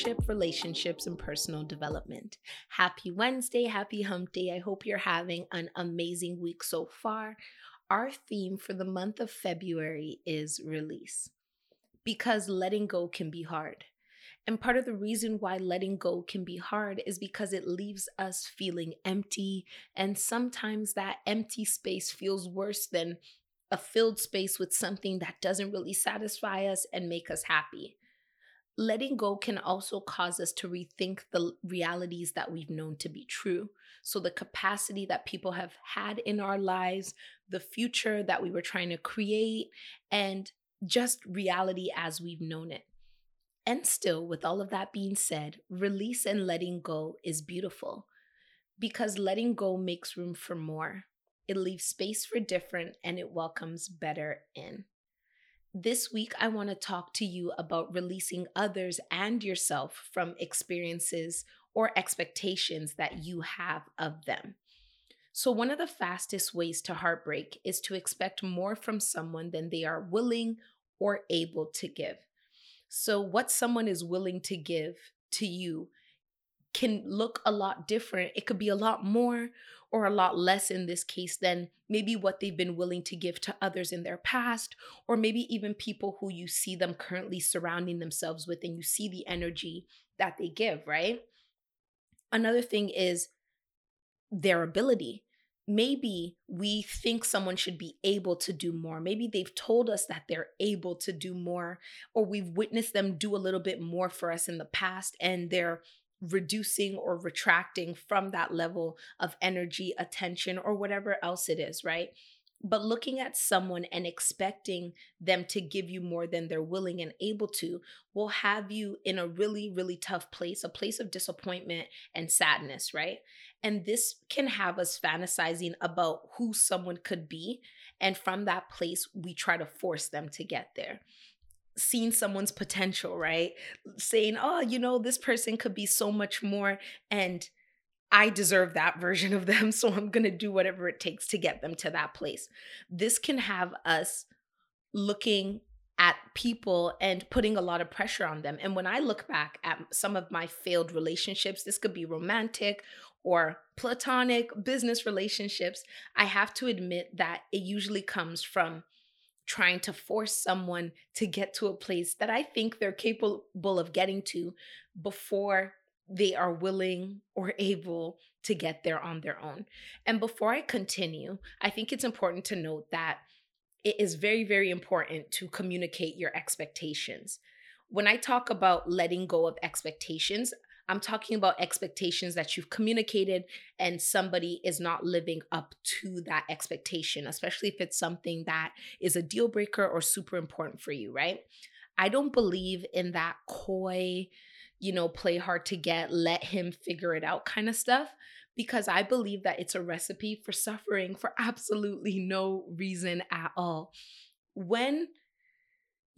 entrepreneurship, relationships, and personal development. Happy Wednesday, happy hump day. I hope you're having an amazing week so far. Our theme for the month of February is release because letting go can be hard. And part of the reason why letting go can be hard is because it leaves us feeling empty. And sometimes that empty space feels worse than a filled space with something that doesn't really satisfy us and make us happy. Letting go can also cause us to rethink the realities that we've known to be true. So, the capacity that people have had in our lives, the future that we were trying to create, and just reality as we've known it. And still, with all of that being said, release and letting go is beautiful because letting go makes room for more. It leaves space for different and it welcomes better in. This week, I want to talk to you about releasing others and yourself from experiences or expectations that you have of them. So, one of the fastest ways to heartbreak is to expect more from someone than they are willing or able to give. So, what someone is willing to give to you can look a lot different. It could be a lot more or a lot less in this case than maybe what they've been willing to give to others in their past, or maybe even people who you see them currently surrounding themselves with and you see the energy that they give, right? Another thing is their ability maybe we think someone should be able to do more. Maybe they've told us that they're able to do more, or we've witnessed them do a little bit more for us in the past, and they're reducing or retracting from that level of energy, attention, or whatever else it is, right? But looking at someone and expecting them to give you more than they're willing and able to will have you in a really, really tough place, a place of disappointment and sadness, right? And this can have us fantasizing about who someone could be. And from that place, we try to force them to get there. Seeing someone's potential, right? Saying, oh, you know, this person could be so much more. And I deserve that version of them. So I'm going to do whatever it takes to get them to that place. This can have us looking at people and putting a lot of pressure on them. And when I look back at some of my failed relationships, this could be romantic or platonic business relationships, I have to admit that it usually comes from trying to force someone to get to a place that I think they're capable of getting to before they are willing or able to get there on their own. And before I continue, I think it's important to note that it is very, very important to communicate your expectations. When I talk about letting go of expectations, I'm talking about expectations that you've communicated and somebody is not living up to that expectation, especially if it's something that is a deal breaker or super important for you, right? I don't believe in that coy, you know, play hard to get, let him figure it out kind of stuff because I believe that it's a recipe for suffering for absolutely no reason at all. When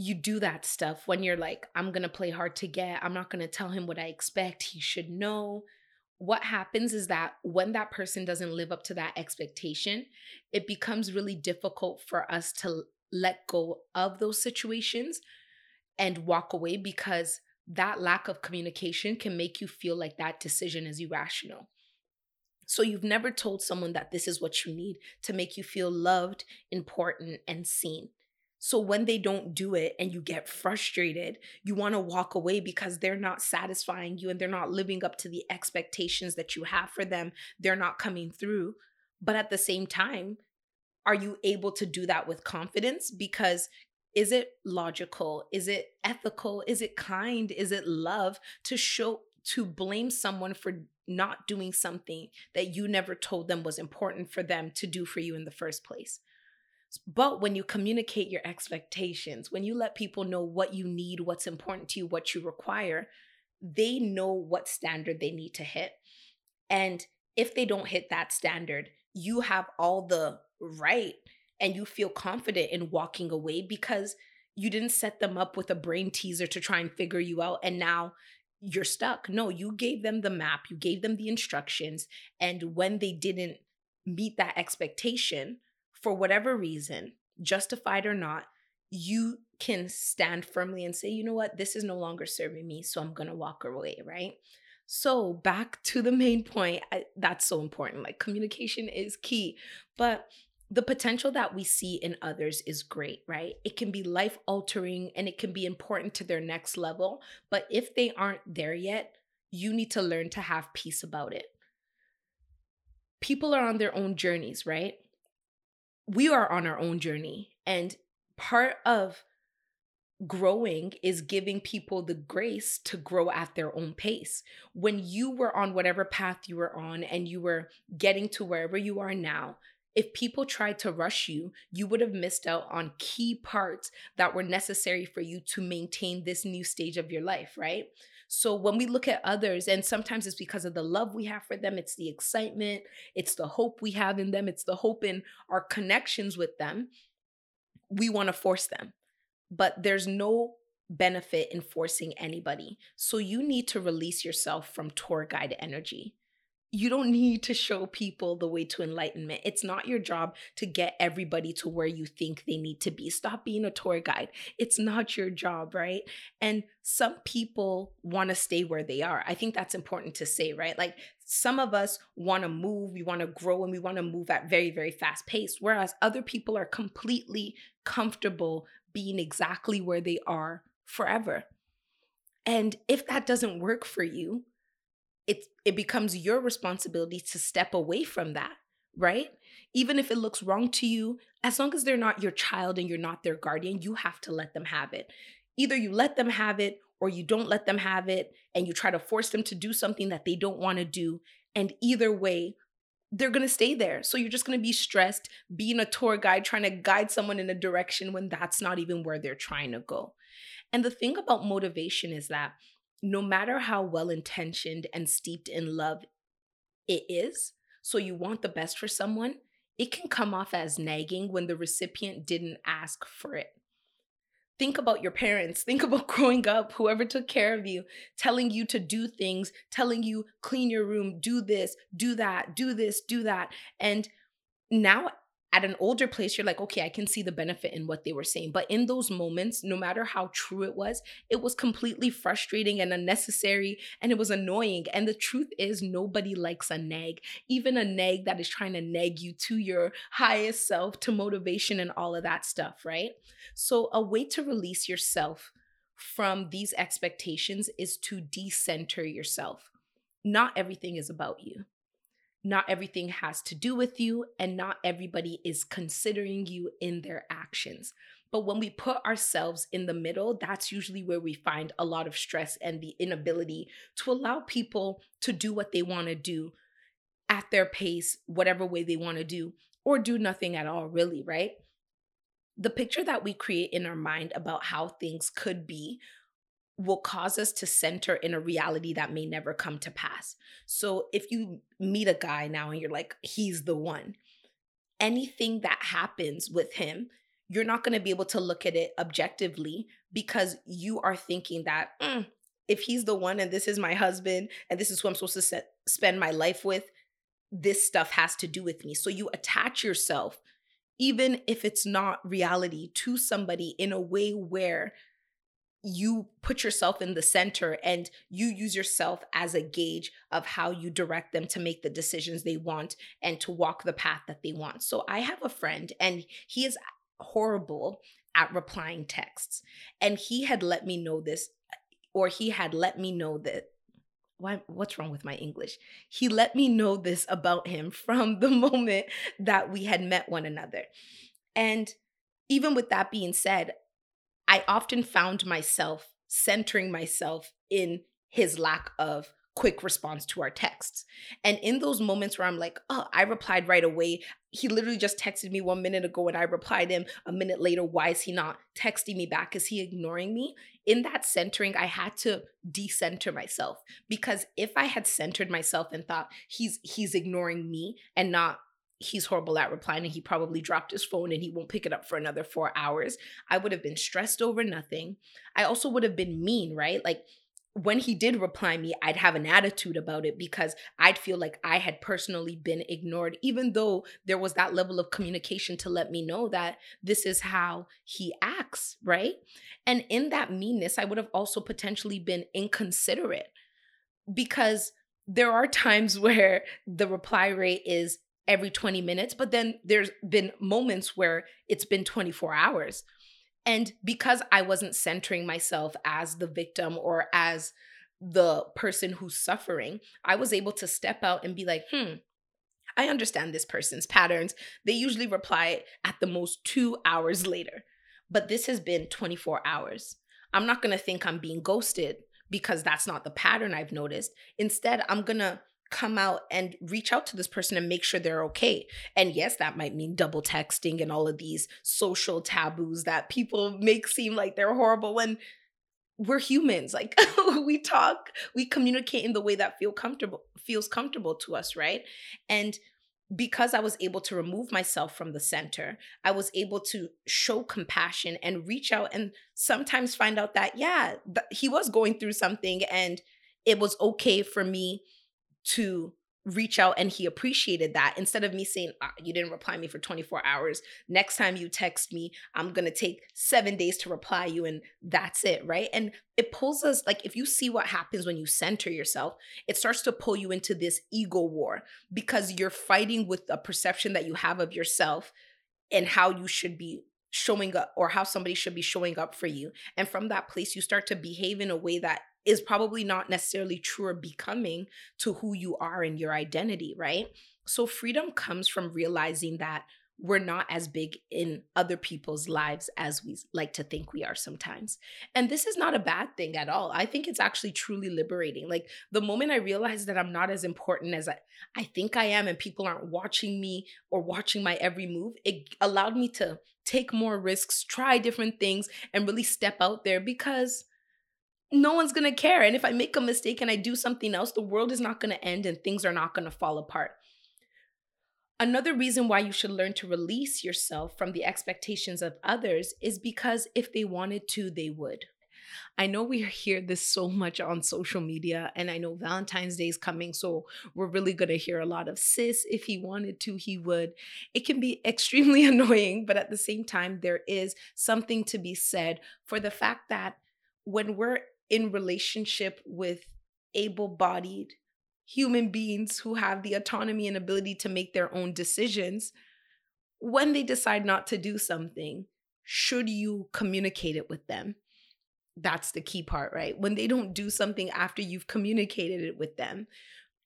you do that stuff, when you're like, I'm gonna play hard to get, I'm not gonna tell him what I expect, he should know. What happens is that when that person doesn't live up to that expectation, it becomes really difficult for us to let go of those situations and walk away because that lack of communication can make you feel like that decision is irrational. So you've never told someone that this is what you need to make you feel loved, important, and seen. So when they don't do it and you get frustrated, you want to walk away because they're not satisfying you and they're not living up to the expectations that you have for them. They're not coming through. But at the same time, are you able to do that with confidence? Because is it logical? Is it ethical? Is it kind? Is it love to show to blame someone for not doing something that you never told them was important for them to do for you in the first place? But when you communicate your expectations, when you let people know what you need, what's important to you, what you require, they know what standard they need to hit. And if they don't hit that standard, you have all the right and you feel confident in walking away because you didn't set them up with a brain teaser to try and figure you out and now you're stuck. No, you gave them the map, you gave them the instructions, and when they didn't meet that expectation for whatever reason, justified or not, you can stand firmly and say, you know what, this is no longer serving me, so I'm gonna walk away, right? So, back to the main point, I, that's so important. Like, communication is key. But the potential that we see in others is great, right? It can be life altering and it can be important to their next level. But if they aren't there yet, you need to learn to have peace about it. People are on their own journeys, right? We are on our own journey. And part of growing is giving people the grace to grow at their own pace. When you were on whatever path you were on and you were getting to wherever you are now, if people tried to rush you, you would have missed out on key parts that were necessary for you to maintain this new stage of your life, right? So when we look at others, and sometimes it's because of the love we have for them, it's the excitement, it's the hope we have in them, it's the hope in our connections with them, we want to force them. But there's no benefit in forcing anybody. So you need to release yourself from tour guide energy you don't need to show people the way to enlightenment. It's not your job to get everybody to where you think they need to be. Stop being a tour guide. It's not your job, right? And some people want to stay where they are. I think that's important to say, right? Like some of us want to move, we want to grow, and we want to move at very, very fast pace, whereas other people are completely comfortable being exactly where they are forever. And if that doesn't work for you, it it becomes your responsibility to step away from that, right? Even if it looks wrong to you, as long as they're not your child and you're not their guardian, you have to let them have it. Either you let them have it or you don't let them have it and you try to force them to do something that they don't want to do. And either way, they're going to stay there. So you're just going to be stressed being a tour guide, trying to guide someone in a direction when that's not even where they're trying to go. And the thing about motivation is that no matter how well intentioned and steeped in love it is, so you want the best for someone, it can come off as nagging when the recipient didn't ask for it. Think about your parents. Think about growing up, whoever took care of you, telling you to do things, telling you, clean your room, do this, do that, do this, do that. And now at an older place, you're like, okay, I can see the benefit in what they were saying. But in those moments, no matter how true it was, it was completely frustrating and unnecessary and it was annoying. And the truth is, nobody likes a nag, even a nag that is trying to nag you to your highest self, to motivation and all of that stuff, right? So, a way to release yourself from these expectations is to decenter yourself. Not everything is about you not everything has to do with you, and not everybody is considering you in their actions. But when we put ourselves in the middle, that's usually where we find a lot of stress and the inability to allow people to do what they want to do at their pace, whatever way they want to do, or do nothing at all, really, right? The picture that we create in our mind about how things could be will cause us to center in a reality that may never come to pass. So if you meet a guy now and you're like, he's the one, anything that happens with him, you're not going to be able to look at it objectively because you are thinking that mm, if he's the one and this is my husband and this is who I'm supposed to set, spend my life with, this stuff has to do with me. So you attach yourself, even if it's not reality, to somebody in a way where you put yourself in the center and you use yourself as a gauge of how you direct them to make the decisions they want and to walk the path that they want. So I have a friend and he is horrible at replying texts. And he had let me know this, or he had let me know that. Why, what's wrong with my English? He let me know this about him from the moment that we had met one another. And even with that being said, I often found myself centering myself in his lack of quick response to our texts. And in those moments where I'm like, oh, I replied right away. He literally just texted me one minute ago and I replied him a minute later. Why is he not texting me back? Is he ignoring me? In that centering, I had to decenter myself because if I had centered myself and thought he's he's ignoring me and not he's horrible at replying and he probably dropped his phone and he won't pick it up for another four hours. I would have been stressed over nothing. I also would have been mean, right? Like when he did reply me, I'd have an attitude about it because I'd feel like I had personally been ignored, even though there was that level of communication to let me know that this is how he acts, right? And in that meanness, I would have also potentially been inconsiderate because there are times where the reply rate is every 20 minutes, but then there's been moments where it's been 24 hours. And because I wasn't centering myself as the victim or as the person who's suffering, I was able to step out and be like, hmm, I understand this person's patterns. They usually reply at the most two hours later, but this has been 24 hours. I'm not gonna think I'm being ghosted because that's not the pattern I've noticed. Instead, I'm gonna come out and reach out to this person and make sure they're okay. And yes, that might mean double texting and all of these social taboos that people make seem like they're horrible when we're humans. Like we talk, we communicate in the way that feel comfortable feels comfortable to us, right? And because I was able to remove myself from the center, I was able to show compassion and reach out and sometimes find out that, yeah, th- he was going through something and it was okay for me to reach out and he appreciated that instead of me saying ah, you didn't reply me for 24 hours. Next time you text me i'm going to take 7 days to reply you and that's it right? And it pulls us like if you see what happens when you center yourself it starts to pull you into this ego war because you're fighting with a perception that you have of yourself and how you should be showing up or how somebody should be showing up for you. And from that place you start to behave in a way that is probably not necessarily true or becoming to who you are and your identity, right? So freedom comes from realizing that we're not as big in other people's lives as we like to think we are sometimes. And this is not a bad thing at all. I think it's actually truly liberating. Like the moment I realized that I'm not as important as I, I think I am, and people aren't watching me or watching my every move, it allowed me to take more risks, try different things, and really step out there because no one's going to care. And if I make a mistake and I do something else, the world is not going to end and things are not going to fall apart. Another reason why you should learn to release yourself from the expectations of others is because if they wanted to, they would. I know we hear this so much on social media, and I know Valentine's Day is coming, so we're really going to hear a lot of sis. If he wanted to, he would. It can be extremely annoying, but at the same time, there is something to be said for the fact that when we're in relationship with able bodied human beings who have the autonomy and ability to make their own decisions, when they decide not to do something, should you communicate it with them? That's the key part, right? When they don't do something after you've communicated it with them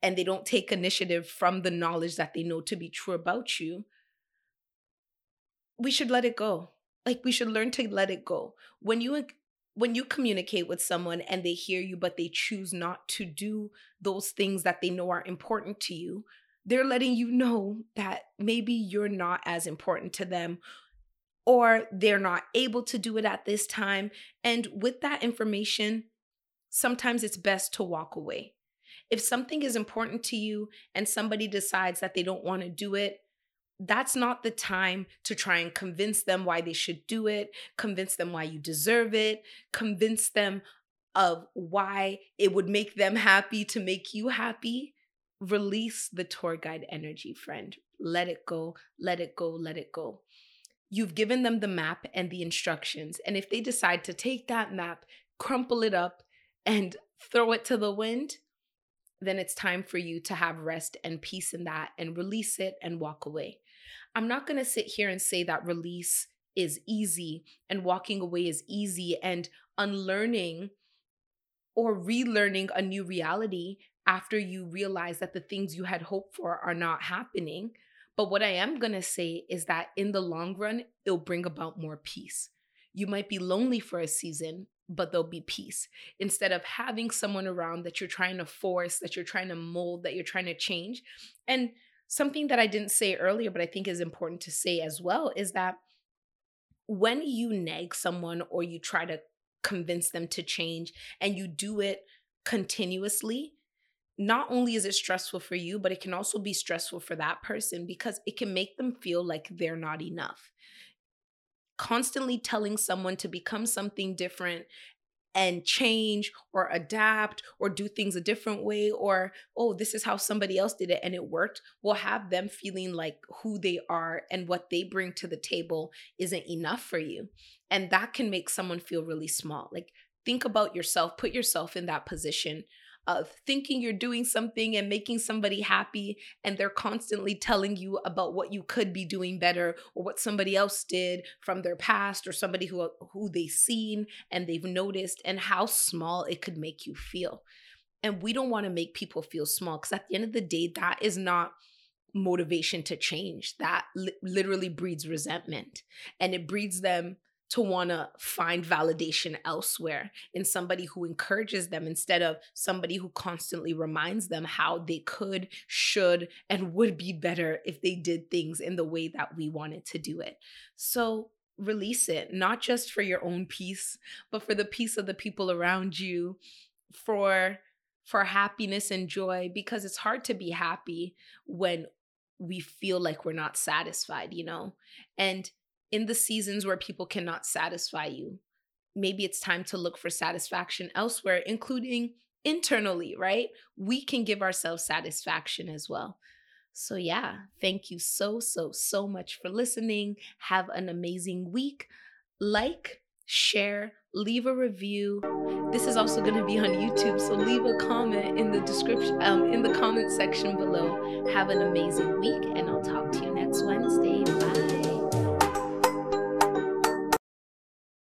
and they don't take initiative from the knowledge that they know to be true about you, we should let it go. Like we should learn to let it go. When you when you communicate with someone and they hear you, but they choose not to do those things that they know are important to you, they're letting you know that maybe you're not as important to them or they're not able to do it at this time. And with that information, sometimes it's best to walk away. If something is important to you and somebody decides that they don't want to do it, that's not the time to try and convince them why they should do it, convince them why you deserve it, convince them of why it would make them happy to make you happy. Release the tour guide energy, friend. Let it go, let it go, let it go. You've given them the map and the instructions. And if they decide to take that map, crumple it up, and throw it to the wind, then it's time for you to have rest and peace in that and release it and walk away. I'm not going to sit here and say that release is easy and walking away is easy and unlearning or relearning a new reality after you realize that the things you had hoped for are not happening. But what I am going to say is that in the long run, it'll bring about more peace. You might be lonely for a season, but there'll be peace. Instead of having someone around that you're trying to force, that you're trying to mold, that you're trying to change. And something that I didn't say earlier, but I think is important to say as well, is that when you nag someone or you try to convince them to change and you do it continuously, not only is it stressful for you, but it can also be stressful for that person because it can make them feel like they're not enough. Constantly telling someone to become something different and change or adapt or do things a different way or oh this is how somebody else did it and it worked will have them feeling like who they are and what they bring to the table isn't enough for you. And that can make someone feel really small. Like think about yourself put yourself in that position of thinking you're doing something and making somebody happy and they're constantly telling you about what you could be doing better or what somebody else did from their past or somebody who who they've seen and they've noticed and how small it could make you feel. And we don't want to make people feel small because at the end of the day that is not motivation to change. That li- literally breeds resentment and it breeds them to want to find validation elsewhere in somebody who encourages them instead of somebody who constantly reminds them how they could, should, and would be better if they did things in the way that we wanted to do it. So release it, not just for your own peace, but for the peace of the people around you, for for happiness and joy because it's hard to be happy when we feel like we're not satisfied, you know? And in the seasons where people cannot satisfy you, maybe it's time to look for satisfaction elsewhere, including internally, right? We can give ourselves satisfaction as well. So, yeah, thank you so, so, so much for listening. Have an amazing week. Like, share, leave a review. This is also going to be on YouTube, so leave a comment in the description, um, in the comment section below. Have an amazing week, and I'll talk to you next Wednesday. Bye.